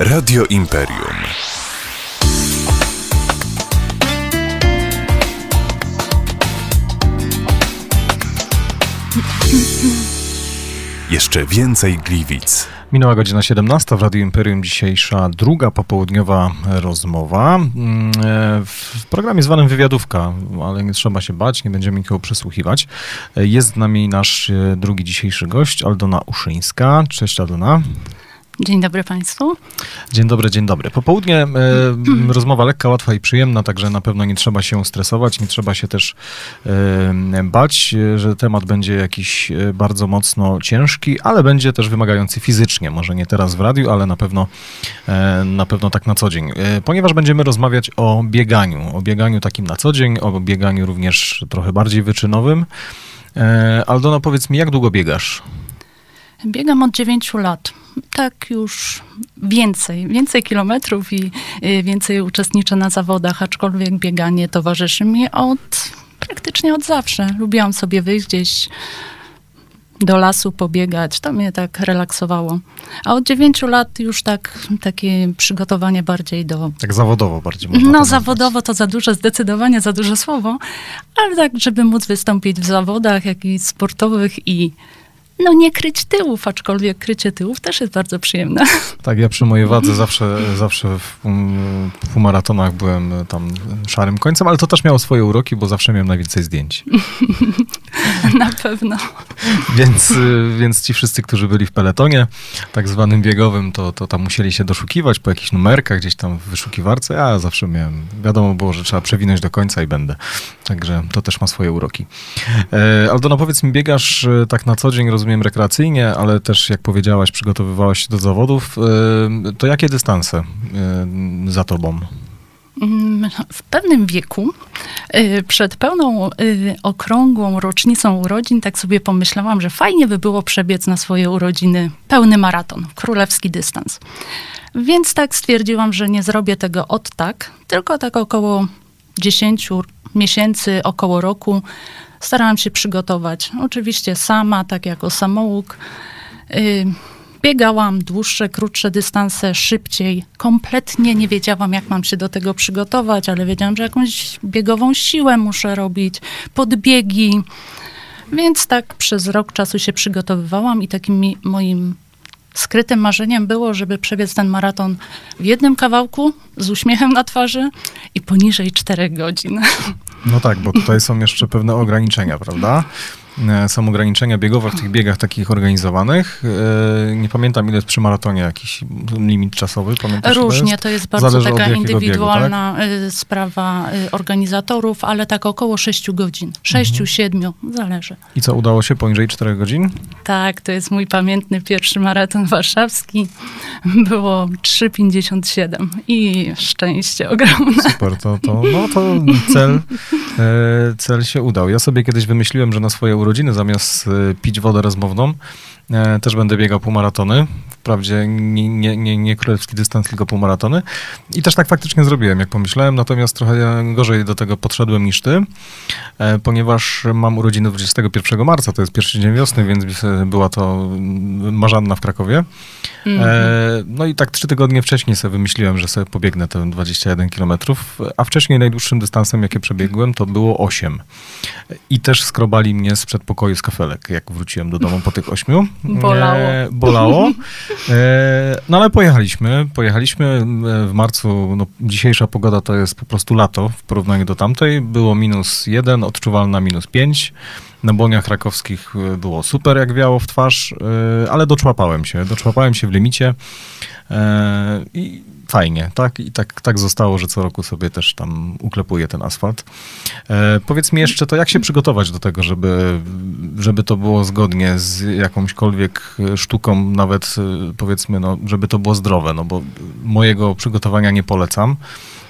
Radio Imperium. Jeszcze więcej Gliwic. Minęła godzina 17 w Radiu Imperium. Dzisiejsza druga popołudniowa rozmowa. Mm, e, W programie zwanym Wywiadówka, ale nie trzeba się bać, nie będziemy nikogo przesłuchiwać. E, Jest z nami nasz e, drugi dzisiejszy gość, Aldona Uszyńska. Cześć Aldona. Dzień dobry Państwu. Dzień dobry, dzień dobry. Popołudnie e, rozmowa lekka, łatwa i przyjemna, także na pewno nie trzeba się stresować, nie trzeba się też e, bać, e, że temat będzie jakiś bardzo mocno ciężki, ale będzie też wymagający fizycznie. Może nie teraz w radiu, ale na pewno, na pewno tak na co dzień. Ponieważ będziemy rozmawiać o bieganiu, o bieganiu takim na co dzień, o bieganiu również trochę bardziej wyczynowym. Aldona, powiedz mi, jak długo biegasz? Biegam od 9 lat. Tak już więcej, więcej kilometrów i y, więcej uczestniczę na zawodach, aczkolwiek bieganie towarzyszy mi od praktycznie od zawsze. Lubiłam sobie wyjść gdzieś do lasu, pobiegać. To mnie tak relaksowało. A od 9 lat już tak takie przygotowanie bardziej do Tak zawodowo bardziej można No, zawodowo to za duże, zdecydowanie za duże słowo, ale tak, żeby móc wystąpić w zawodach jakichś sportowych i no nie kryć tyłów, aczkolwiek krycie tyłów też jest bardzo przyjemne. Tak, ja przy mojej wadze zawsze, zawsze w, półmaratonach byłem tam szarym końcem, ale to też miało swoje uroki, bo zawsze miałem najwięcej zdjęć. Na pewno. Więc, y, więc ci wszyscy, którzy byli w peletonie tak zwanym biegowym, to, to tam musieli się doszukiwać po jakichś numerkach gdzieś tam w wyszukiwarce, a ja zawsze miałem, wiadomo było, że trzeba przewinąć do końca i będę. Także to też ma swoje uroki. E, Aldona, powiedz mi, biegasz e, tak na co dzień, rozumiem, rekreacyjnie, ale też, jak powiedziałaś, przygotowywałaś się do zawodów. To jakie dystanse za tobą? Mm, W pewnym wieku, y, przed pełną y, okrągłą rocznicą urodzin, tak sobie pomyślałam, że fajnie by było przebiec na swoje urodziny pełny maraton, królewski dystans. Więc tak stwierdziłam, że nie zrobię tego od tak, tylko tak około 10 miesięcy, około roku starałam się przygotować. Oczywiście sama, tak jako samouk. Y, Biegałam dłuższe, krótsze dystanse, szybciej. Kompletnie nie wiedziałam, jak mam się do tego przygotować, ale wiedziałam, że jakąś biegową siłę muszę robić, podbiegi. Więc tak przez rok czasu się przygotowywałam i takim moim skrytym marzeniem było, żeby przebiec ten maraton w jednym kawałku, z uśmiechem na twarzy i poniżej 4 godzin. No tak, bo tutaj są jeszcze pewne ograniczenia, prawda? E, Są ograniczenia biegowe w tych biegach takich organizowanych. E, Nie pamiętam, ile jest przy maratonie jakiś limit czasowy. Pamiętasz, Różnie, jest? to jest bardzo Zależy taka jakiego biegu, indywidualna y, sprawa organizatorów, ale tak około 6 godzin. 6, Mhm. 7, zależy. I co, udało się poniżej 4 godzin? Tak, to jest mój pamiętny pierwszy maraton warszawski. Było 3,57 i szczęście ogromne. Super, to, to, no to cel, e, cel się udał. Ja sobie kiedyś wymyśliłem, że na swoje urodziny zamiast e, pić wodę rozmowną, e, też będę biegał półmaratony. Wprawdzie nie, nie, nie, nie królewski dystans, tylko półmaratony. I też tak faktycznie zrobiłem, jak pomyślałem, natomiast trochę gorzej do tego podszedłem niż ty, e, ponieważ mam urodziny 21 marca, to jest pierwszy dzień wiosny, więc e, była to mm, marzanna w Krakowie. Mhm. E, no i tak trzy tygodnie wcześniej sobie wymyśliłem, że sobie pobiegnę te 21 kilometrów, a wcześniej najdłuższym dystansem, jakie przebiegłem, to było 8. I też skrobali mnie z przedpokoju z kafelek, jak wróciłem do domu po tych 8. Bolało. E, bolało. E, no ale pojechaliśmy. Pojechaliśmy e, w marcu. No, dzisiejsza pogoda to jest po prostu lato w porównaniu do tamtej. Było minus 1, odczuwalna minus 5. Na błoniach krakowskich e, było super, jak wiało w twarz, e, ale doczłapałem się. Doczłapałem się w limicie e, i fajnie, tak? I tak, tak zostało, że co roku sobie też tam uklepuję ten asfalt. Powiedz mi jeszcze to, jak się przygotować do tego, żeby, żeby to było zgodnie z jakąśkolwiek sztuką, nawet powiedzmy, no, żeby to było zdrowe, no bo mojego przygotowania nie polecam.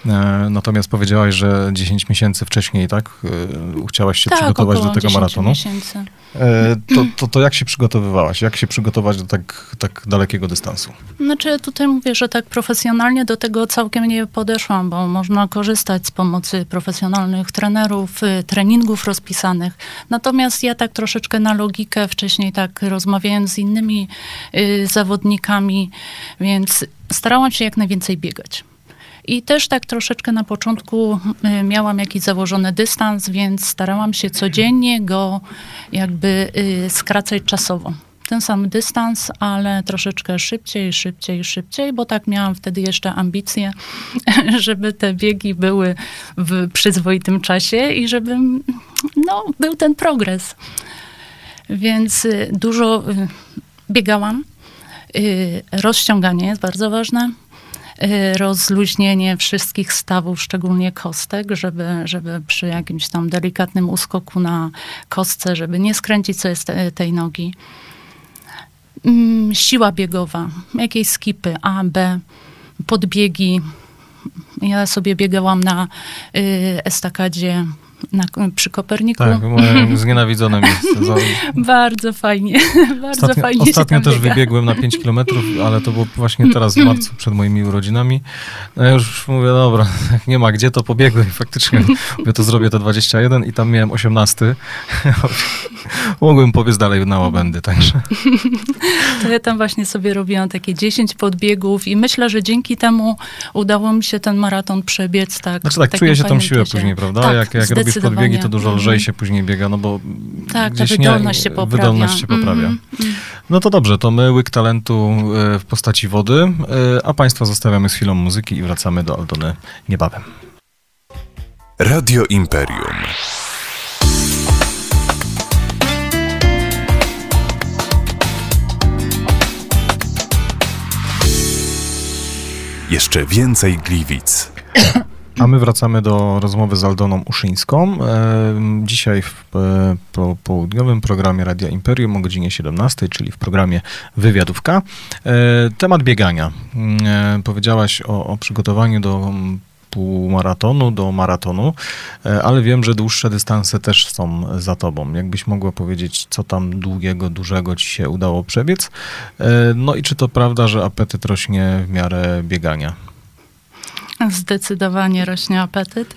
E, natomiast powiedziałaś, że 10 miesięcy wcześniej, tak? E, Chciałaś się tak, przygotować do tego 10 maratonu. Miesięcy. E, To, to, to jak się przygotowywałaś? Jak się przygotować do tak, tak dalekiego dystansu? Znaczy tutaj mówię, że tak profesjonalnie do tego całkiem nie podeszłam, bo można korzystać z pomocy profesjonalnych trenerów, y, treningów rozpisanych. Natomiast ja tak troszeczkę na logikę wcześniej tak rozmawiałem z innymi y, zawodnikami, więc starałam się jak najwięcej biegać. I też tak troszeczkę na początku y, miałam jakiś założony dystans, więc starałam się codziennie go jakby y, skracać czasowo. Ten sam dystans, ale troszeczkę szybciej, szybciej, szybciej, bo tak miałam wtedy jeszcze ambicje, żeby te biegi były w przyzwoitym czasie i żeby no, był ten progres. Więc y, dużo biegałam. Rozciąganie jest bardzo ważne rozluźnienie wszystkich stawów, szczególnie kostek, żeby, żeby przy jakimś tam delikatnym uskoku na kostce, żeby nie skręcić sobie tej nogi. Mm, Siła biegowa, jakieś skipy A, B, podbiegi. Ja sobie biegałam na y, estakadzie na, przy Koperniku. Tak, moje znienawidzone miejsce. Za- Bardzo fajnie, bardzo Ostatnio, fajnie ostatnio też biega. wybiegłem na 5 kilometrów, ale to było właśnie teraz w marcu, przed moimi urodzinami. No ja już mówię, dobra, jak nie ma gdzie, to pobiegłem. I Faktycznie mówię, to zrobię te 21 i tam miałem 18. Mogłem pobiec dalej na łabędy, także. To ja tam właśnie sobie robiłam takie 10 podbiegów i myślę, że dzięki temu udało mi się ten maraton przebiec tak. Znaczy tak, czuje się tą siłę później, prawda? Tak, jak jak robisz podbiegi, to dużo Mhm. lżej się później biega, no bo Tak, ta gdzieś wydolność się poprawia. Wydolność się poprawia. Mhm. No to dobrze, to my łyk talentu e, w postaci wody, e, a Państwa zostawiamy z chwilą muzyki i wracamy do Aldony niebawem. Radio Imperium. Jeszcze więcej Gliwic. A my wracamy do rozmowy z Aldoną Uszyńską. E, Dzisiaj w e, po, południowym programie Radia Imperium o godzinie 17, czyli w programie Wywiadówka. E, Temat biegania. Powiedziałaś o, o przygotowaniu do półmaratonu, do maratonu, ale wiem, że dłuższe dystanse też są za tobą. Jakbyś mogła powiedzieć, co tam długiego, dużego ci się udało przebiec? No i czy to prawda, że apetyt rośnie w miarę biegania? Zdecydowanie rośnie apetyt,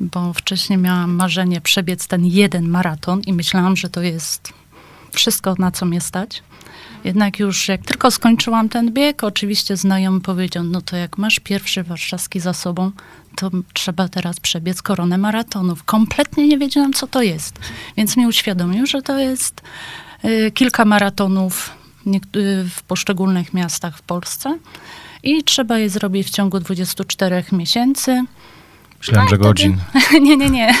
bo wcześniej miałam marzenie przebiec ten jeden maraton i myślałam, że to jest wszystko, na co mnie stać. Jednak już jak tylko skończyłam ten bieg, oczywiście znajomy powiedział, no to jak masz pierwszy warszawski za sobą, to trzeba teraz przebiec koronę maratonów. Kompletnie nie wiedziałam, co to jest. Więc mi uświadomił, że to jest y, kilka maratonów w poszczególnych miastach w Polsce i trzeba je zrobić w ciągu 24 miesięcy. Myślałem, No, że wtedy- godzin. Nie, nie, nie.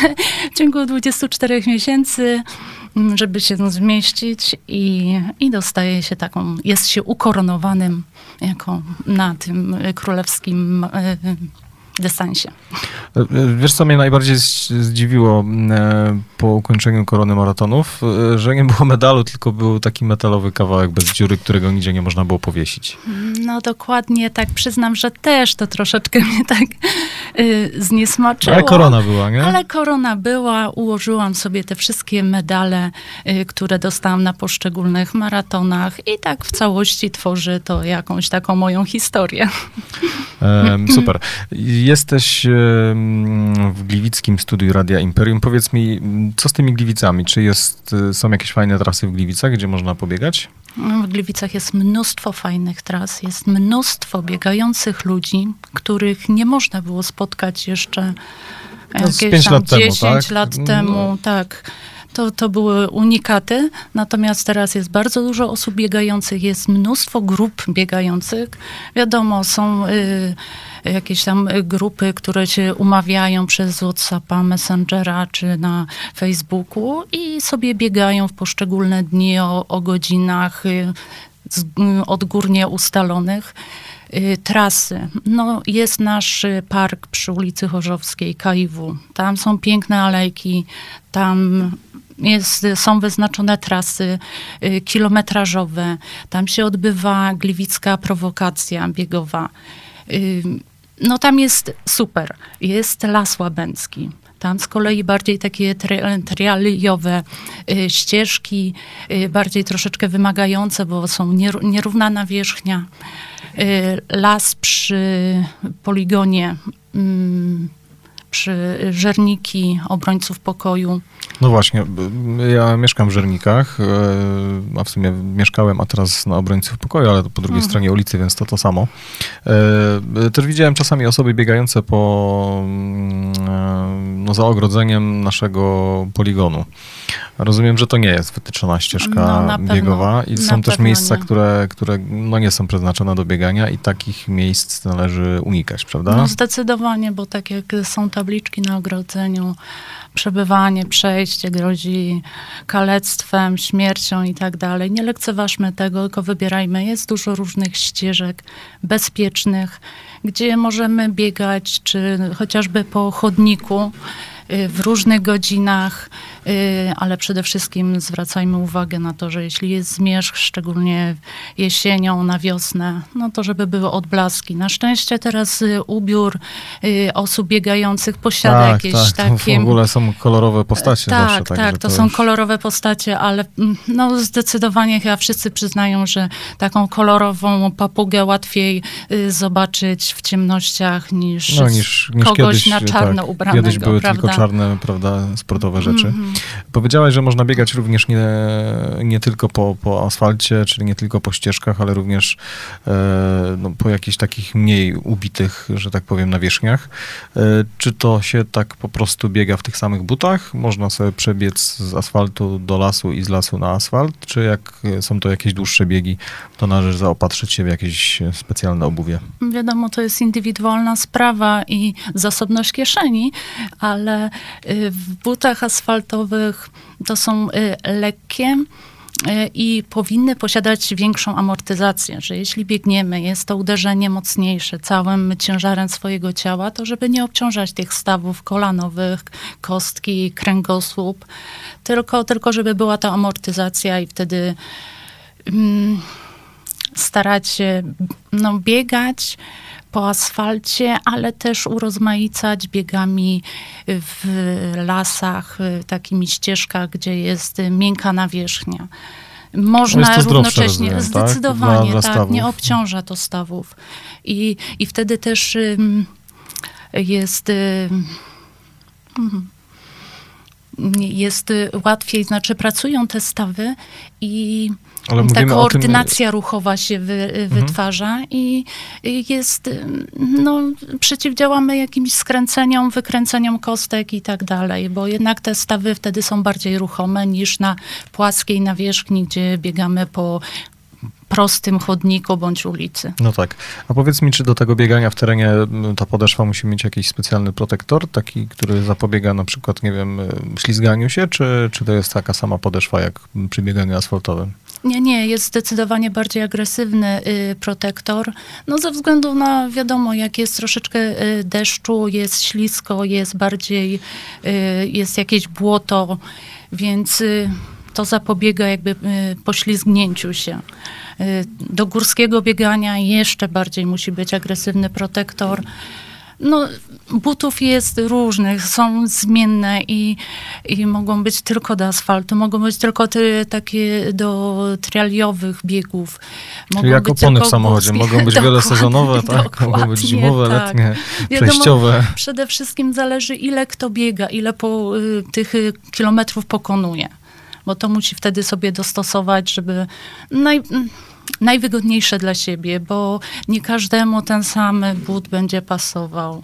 W ciągu 24 miesięcy, m, żeby się zmieścić i, i dostaje się taką, jest się ukoronowanym jako na tym królewskim y, dystansie. Wiesz, co mnie najbardziej zdziwiło e, po ukończeniu korony maratonów? E, Że nie było medalu, tylko był taki metalowy kawałek bez dziury, którego nigdzie nie można było powiesić. No dokładnie tak, przyznam, że też to troszeczkę mnie tak y, zniesmaczyło. Ale korona była, nie? Ale korona była, ułożyłam sobie te wszystkie medale, y, które dostałam na poszczególnych maratonach i tak w całości tworzy to jakąś taką moją historię. Super. Jesteś w gliwickim studiu Radia Imperium. Powiedz mi, co z tymi Gliwicami? Czy jest, e, są jakieś fajne trasy w Gliwicach, gdzie można pobiegać? W Gliwicach jest mnóstwo fajnych tras, jest mnóstwo biegających ludzi, których nie można było spotkać jeszcze No, z jakieś pięć tam lat temu, 10 tak? lat No. temu, tak. To, to były unikaty, natomiast teraz jest bardzo dużo osób biegających, jest mnóstwo grup biegających. Wiadomo, są y, jakieś tam grupy, które się umawiają przez WhatsAppa, Messengera czy na Facebooku i sobie biegają w poszczególne dni o, o godzinach y, z, y, odgórnie ustalonych. Y, Trasy. No, jest nasz park przy ulicy Chorzowskiej, KIW. Tam są piękne alejki, tam jest, są wyznaczone trasy y, kilometrażowe. Tam się odbywa gliwicka prowokacja biegowa. Y, no tam jest super. Jest Las Łabęcki. Tam z kolei bardziej takie tri- trialiowe y, ścieżki, bardziej troszeczkę wymagające, bo są nier- nierówna nawierzchnia. Las przy poligonie, mm, przy Żerniki, obrońców pokoju. No właśnie, ja mieszkam w Żernikach, e, a w sumie mieszkałem, a teraz na obrońców pokoju, ale to po drugiej Mhm. stronie ulicy, więc to to samo. E, Też widziałem czasami osoby biegające po, mm, e, no, za ogrodzeniem naszego poligonu. Rozumiem, że to nie jest wytyczona ścieżka No, biegowa i Na są też miejsca, nie. które, które no, nie są przeznaczone do biegania i takich miejsc należy unikać, prawda? No zdecydowanie, bo tak jak są tabliczki na ogrodzeniu, przebywanie, przejście grozi kalectwem, śmiercią i tak dalej. Nie lekceważmy tego, tylko wybierajmy. Jest dużo różnych ścieżek bezpiecznych, gdzie możemy biegać, czy chociażby po chodniku y, w różnych godzinach, ale przede wszystkim zwracajmy uwagę na to, że jeśli jest zmierzch, szczególnie jesienią, na wiosnę, no to żeby były odblaski. Na szczęście teraz y, ubiór y, osób biegających posiada jakieś tak, to takie... w ogóle są kolorowe postacie tak, zawsze. tak, także to, są już- kolorowe postacie, ale mm, no zdecydowanie chyba wszyscy przyznają, że taką kolorową papugę łatwiej y, zobaczyć w ciemnościach niż, No, niż, niż kogoś kiedyś, na czarno tak, ubranego, Kiedyś były prawda? tylko czarne, prawda, sportowe rzeczy. Mhm. Powiedziałaś, że można biegać również nie, nie tylko po, po asfalcie, czyli nie tylko po ścieżkach, ale również e, no, po jakichś takich mniej ubitych, że tak powiem, nawierzchniach. E, czy to się tak po prostu biega w tych samych butach? Można sobie przebiec z asfaltu do lasu i z lasu na asfalt? Czy jak są to jakieś dłuższe biegi, to należy zaopatrzyć się w jakieś specjalne obuwie? Wiadomo, to jest indywidualna sprawa i zasobność kieszeni, ale y, w butach asfaltowych to są y, lekkie y, i powinny posiadać większą amortyzację, że jeśli biegniemy, jest to uderzenie mocniejsze całym ciężarem swojego ciała, to żeby nie obciążać tych stawów kolanowych, kostki, kręgosłup, tylko, tylko żeby była ta amortyzacja i wtedy mm, starać się no, biegać po asfalcie, ale też urozmaicać biegami w lasach, y, takimi ścieżkach, gdzie jest miękka nawierzchnia. Można równocześnie, rozumiem, tak? zdecydowanie, Dla- dla tak, stawów. nie obciąża to stawów. I, i wtedy też jest... mhm. Jest łatwiej, znaczy pracują te stawy i Ale ta o tym, Mhm. koordynacja ruchowa się wy, wytwarza i i jest, no, przeciwdziałamy jakimś skręceniom, wykręceniom kostek i tak dalej, bo jednak te stawy wtedy są bardziej ruchome niż na płaskiej nawierzchni, gdzie biegamy po prostym chodniku bądź ulicy. No tak. A powiedz mi, czy do tego biegania w terenie m, ta podeszwa musi mieć jakiś specjalny protektor, taki, który zapobiega na przykład, nie wiem, y, ślizganiu się, czy, czy to jest taka sama podeszwa jak przy bieganiu asfaltowym? Nie, nie, jest zdecydowanie bardziej agresywny y, protektor. No ze względu na, wiadomo, jak jest troszeczkę y, deszczu, jest ślisko, jest bardziej, y, jest jakieś błoto, więc y, to zapobiega jakby y, poślizgnięciu się. Y, do górskiego biegania jeszcze bardziej musi być agresywny protektor. No, butów jest różnych, są zmienne i, i mogą być tylko do asfaltu, mogą być tylko te, takie do trialiowych biegów. Mogą Czyli jak opony w samochodzie. Mogą być wielosezonowe, tak? Mogą być zimowe, tak. letnie, Wiadomo, przejściowe. Przede wszystkim zależy, ile kto biega, ile po, y, tych kilometrów pokonuje. Bo to musi wtedy sobie dostosować, żeby naj, najwygodniejsze dla siebie, bo nie każdemu ten sam but będzie pasował.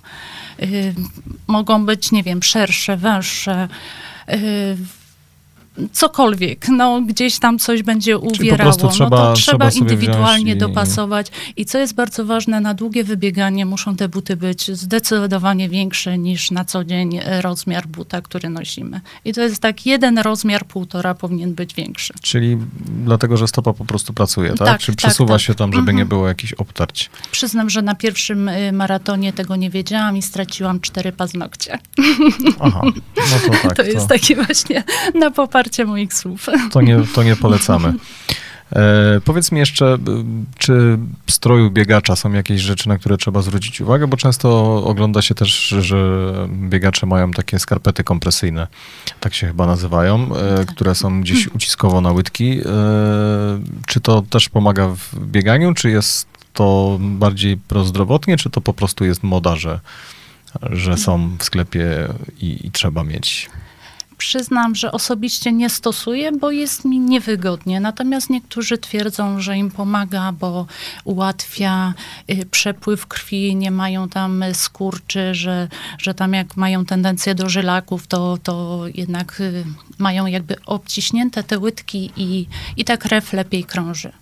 Y, mogą być, nie wiem, szersze, węższe. Y, cokolwiek, no gdzieś tam coś będzie uwierało, trzeba- no to trzeba trzeba indywidualnie i- dopasować. I co jest bardzo ważne, na długie wybieganie muszą te buty być zdecydowanie większe niż na co dzień e, rozmiar buta, który nosimy. I to jest tak jeden rozmiar, półtora powinien być większy. Czyli dlatego, że stopa po prostu pracuje, tak? Tak, Czy tak, przesuwa tak. się tam, żeby Mhm. nie było jakichś obtarć? Przyznam, że na pierwszym y, maratonie tego nie wiedziałam i straciłam cztery paznokcie. Aha, no to tak. to jest takie właśnie na poparcie moich słów. to, nie, to nie polecamy. E, powiedz mi jeszcze, czy w stroju biegacza są jakieś rzeczy, na które trzeba zwrócić uwagę, bo często ogląda się też, że biegacze mają takie skarpety kompresyjne, tak się chyba nazywają, e, Tak. które są gdzieś uciskowo na łydki. E, czy to też pomaga w bieganiu, czy jest to bardziej prozdrowotnie, czy to po prostu jest moda, że, że są w sklepie i, i trzeba mieć? Przyznam, że osobiście nie stosuję, bo jest mi niewygodnie. Natomiast niektórzy twierdzą, że im pomaga, bo ułatwia y, przepływ krwi, nie mają tam skurczy, że, że tam jak mają tendencję do żylaków, to, to jednak y, mają jakby obciśnięte te łydki i, i ta krew lepiej krąży.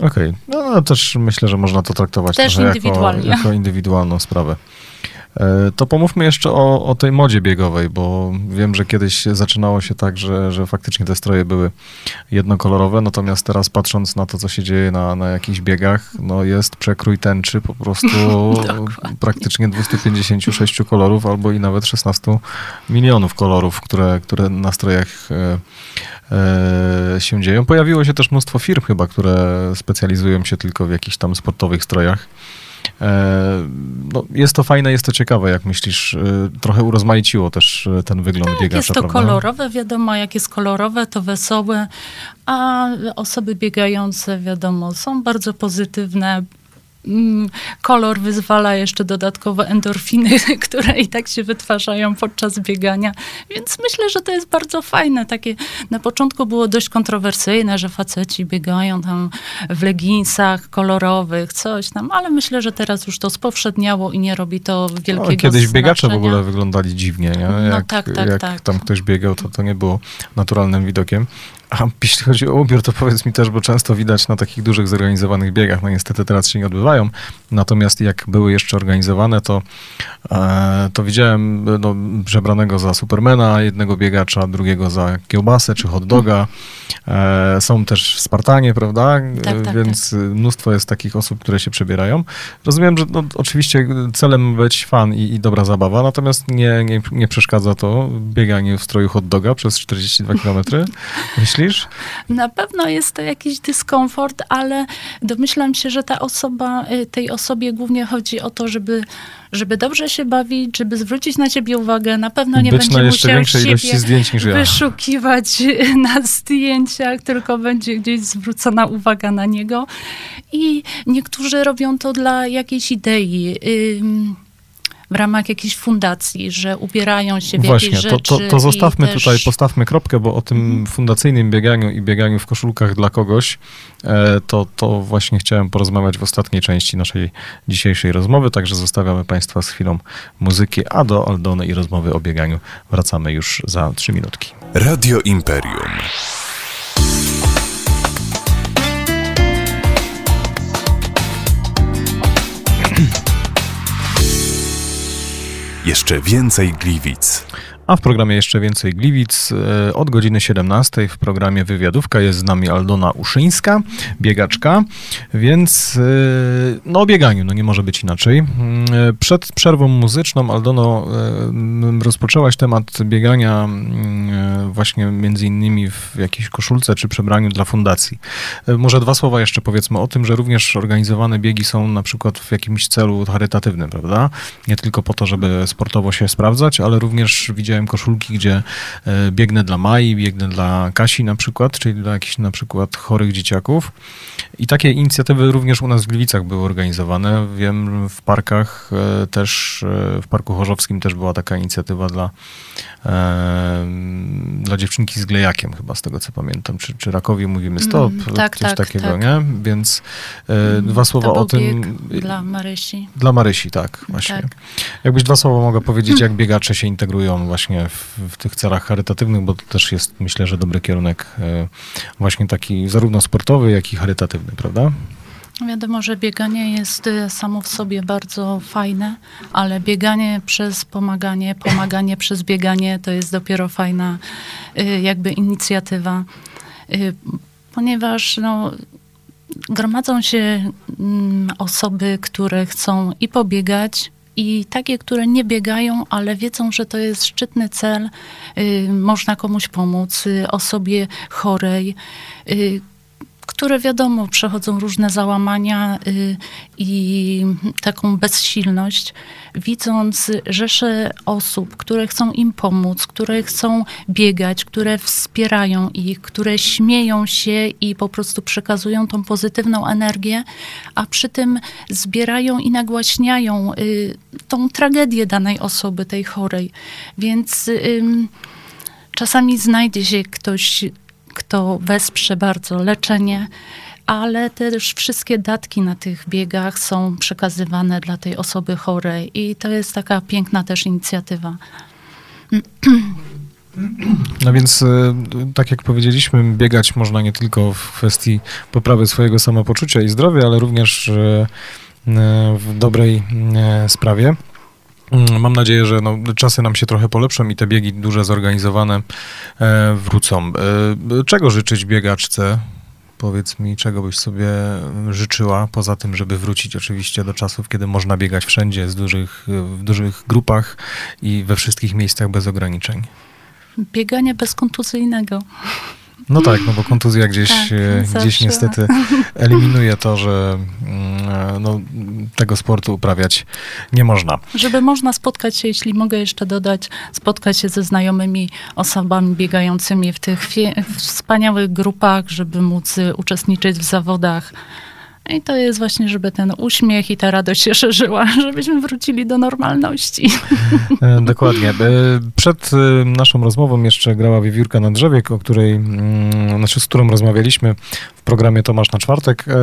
Okej, no, no też myślę, że można to traktować Też indywidualnie. Jako, jako indywidualną sprawę. E, To pomówmy jeszcze o, o tej modzie biegowej, bo wiem, że kiedyś zaczynało się tak, że, że faktycznie te stroje były jednokolorowe, natomiast teraz patrząc na to, co się dzieje na, na jakichś biegach, no jest przekrój tęczy po prostu praktycznie 256 kolorów albo i nawet 16 milionów kolorów, które, które na strojach e, e, się dzieją. Pojawiło się też mnóstwo firm chyba, które specjalizują się tylko w jakichś tam sportowych strojach. E, No, jest to fajne, jest to ciekawe, jak myślisz. e, Trochę urozmaiciło też e, ten wygląd Tak, biegacza, jest to prawda? kolorowe, wiadomo, jak jest kolorowe, to wesołe, a osoby biegające, wiadomo, są bardzo pozytywne. Mm, Kolor wyzwala jeszcze dodatkowo endorfiny, które i tak się wytwarzają podczas biegania, więc myślę, że to jest bardzo fajne. Takie na początku było dość kontrowersyjne, że faceci biegają tam w leginsach kolorowych, coś tam, ale myślę, że teraz już to spowszedniało i nie robi to wielkiego No, kiedyś biegacze w znaczenia. ogóle wyglądali dziwnie, nie? No Jak, tak, tak, jak tak. tam ktoś biegał, to to nie było naturalnym widokiem. A jeśli chodzi o ubiór, to powiedz mi też, bo często widać na takich dużych zorganizowanych biegach, no niestety teraz się nie odbywają, natomiast jak były jeszcze organizowane, to, e, to widziałem no, przebranego za Supermana, jednego biegacza, drugiego za kiełbasę czy hot doga. E, są też Spartanie, prawda? Tak, tak, Więc mnóstwo jest takich osób, które się przebierają. Rozumiem, że no, oczywiście celem być fan i, i dobra zabawa, natomiast nie, nie, nie przeszkadza to bieganie w stroju hot doga przez 42 km. Myślisz? Na pewno jest to jakiś dyskomfort, ale domyślam się, że ta osoba, y, tej osobie głównie chodzi o to, żeby, żeby dobrze się bawić, żeby zwrócić na ciebie uwagę. Na pewno nie Być będzie musiał siebie zdjęć niż ja. wyszukiwać y, na zdjęciach, tylko będzie gdzieś zwrócona uwaga na niego. I niektórzy robią to dla jakiejś idei. ym, w ramach jakiejś fundacji, że ubierają się w Właśnie, jakieś to, rzeczy. to, to zostawmy i też... tutaj, postawmy kropkę, bo o tym Mhm. fundacyjnym bieganiu i bieganiu w koszulkach dla kogoś, e, to, to właśnie chciałem porozmawiać w ostatniej części naszej dzisiejszej rozmowy, także zostawiamy Państwa z chwilą muzyki, a do Aldony i rozmowy o bieganiu wracamy już za trzy minutki. Radio Imperium. Jeszcze więcej Gliwic. A w programie jeszcze więcej Gliwic. E, Od godziny 17 w programie Wywiadówka jest z nami Aldona Uszyńska, biegaczka, więc e, no o bieganiu, no nie może być inaczej. Mm, e, Przed przerwą muzyczną Aldono rozpoczęłaś temat biegania mm, właśnie między innymi w jakiejś koszulce czy przebraniu dla fundacji. Może dwa słowa jeszcze powiedzmy o tym, że również organizowane biegi są na przykład w jakimś celu charytatywnym, prawda? Nie tylko po to, żeby sportowo się sprawdzać, ale również widziałem koszulki, gdzie e, biegnę dla Mai, biegnę dla Kasi na przykład, czyli dla jakichś na przykład chorych dzieciaków. I takie inicjatywy również u nas w Gliwicach były organizowane. Wiem, w parkach e, też, e, w Parku Chorzowskim też była taka inicjatywa dla, dla dziewczynki z glejakiem, chyba z tego co pamiętam. Czy, czy Rakowi mówimy stop, Mm, tak, coś tak, takiego, tak. nie? Więc e, dwa słowa o tym. dla Marysi. Dla Marysi, tak, właśnie. Tak. Jakbyś dwa słowa mogła powiedzieć, jak biegacze się integrują właśnie w, w tych celach charytatywnych, bo to też jest, myślę, że dobry kierunek e, właśnie taki zarówno sportowy, jak i charytatywny, prawda? Wiadomo, że bieganie jest y, samo w sobie bardzo fajne, ale bieganie przez pomaganie, pomaganie przez bieganie to jest dopiero fajna y, jakby inicjatywa, ponieważ no, gromadzą się mm, osoby, które chcą i pobiegać, i takie, które nie biegają, ale wiedzą, że to jest szczytny cel, y, można komuś pomóc, y, osobie chorej, y, które wiadomo, przechodzą różne załamania y, i taką bezsilność, widząc rzesze osób, które chcą im pomóc, które chcą biegać, które wspierają ich, które śmieją się i po prostu przekazują tą pozytywną energię, a przy tym zbierają i nagłaśniają y, tą tragedię danej osoby, tej chorej. Więc czasami znajdzie się ktoś, kto wesprze bardzo leczenie, ale też wszystkie datki na tych biegach są przekazywane dla tej osoby chorej i to jest taka piękna też inicjatywa. No więc, e, tak jak powiedzieliśmy, biegać można nie tylko w kwestii poprawy swojego samopoczucia i zdrowia, ale również e, e, w dobrej sprawie. Mm, mam nadzieję, że no, czasy nam się trochę polepszą i te biegi duże zorganizowane wrócą. Czego życzyć biegaczce? Powiedz mi, czego byś sobie życzyła, poza tym, żeby wrócić oczywiście do czasów, kiedy można biegać wszędzie, z dużych, w dużych grupach i we wszystkich miejscach bez ograniczeń. Bieganie bezkontuzyjnego. No tak, no bo kontuzja gdzieś, Tak, e, gdzieś niestety eliminuje to, że mm, no, tego sportu uprawiać nie można. Żeby można spotkać się, jeśli mogę jeszcze dodać, spotkać się ze znajomymi osobami biegającymi w tych wspaniałych grupach, żeby móc y, uczestniczyć w zawodach. I to jest właśnie, żeby ten uśmiech i ta radość się szerzyła, żebyśmy wrócili do normalności. E, Dokładnie. E, Przed e, naszą rozmową jeszcze grała wiewiórka na drzewie, o której, mm, znaczy z którą rozmawialiśmy w programie Tomasz na czwartek. E,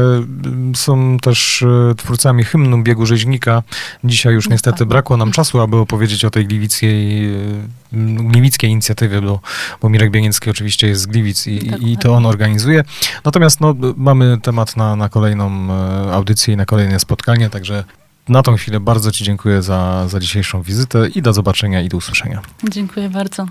Są też e, twórcami hymnu biegu rzeźnika. Dzisiaj już niestety Dokładnie. brakło nam czasu, aby opowiedzieć o tej gliwickiej, e, gliwickiej inicjatywie, bo, bo Mirek Bieniecki oczywiście jest z Gliwic i, i- i to on organizuje. Natomiast no, mamy temat na, na kolejną audycję i na kolejne spotkanie, także na tą chwilę bardzo Ci dziękuję za, za dzisiejszą wizytę i do zobaczenia i do usłyszenia. Dziękuję bardzo.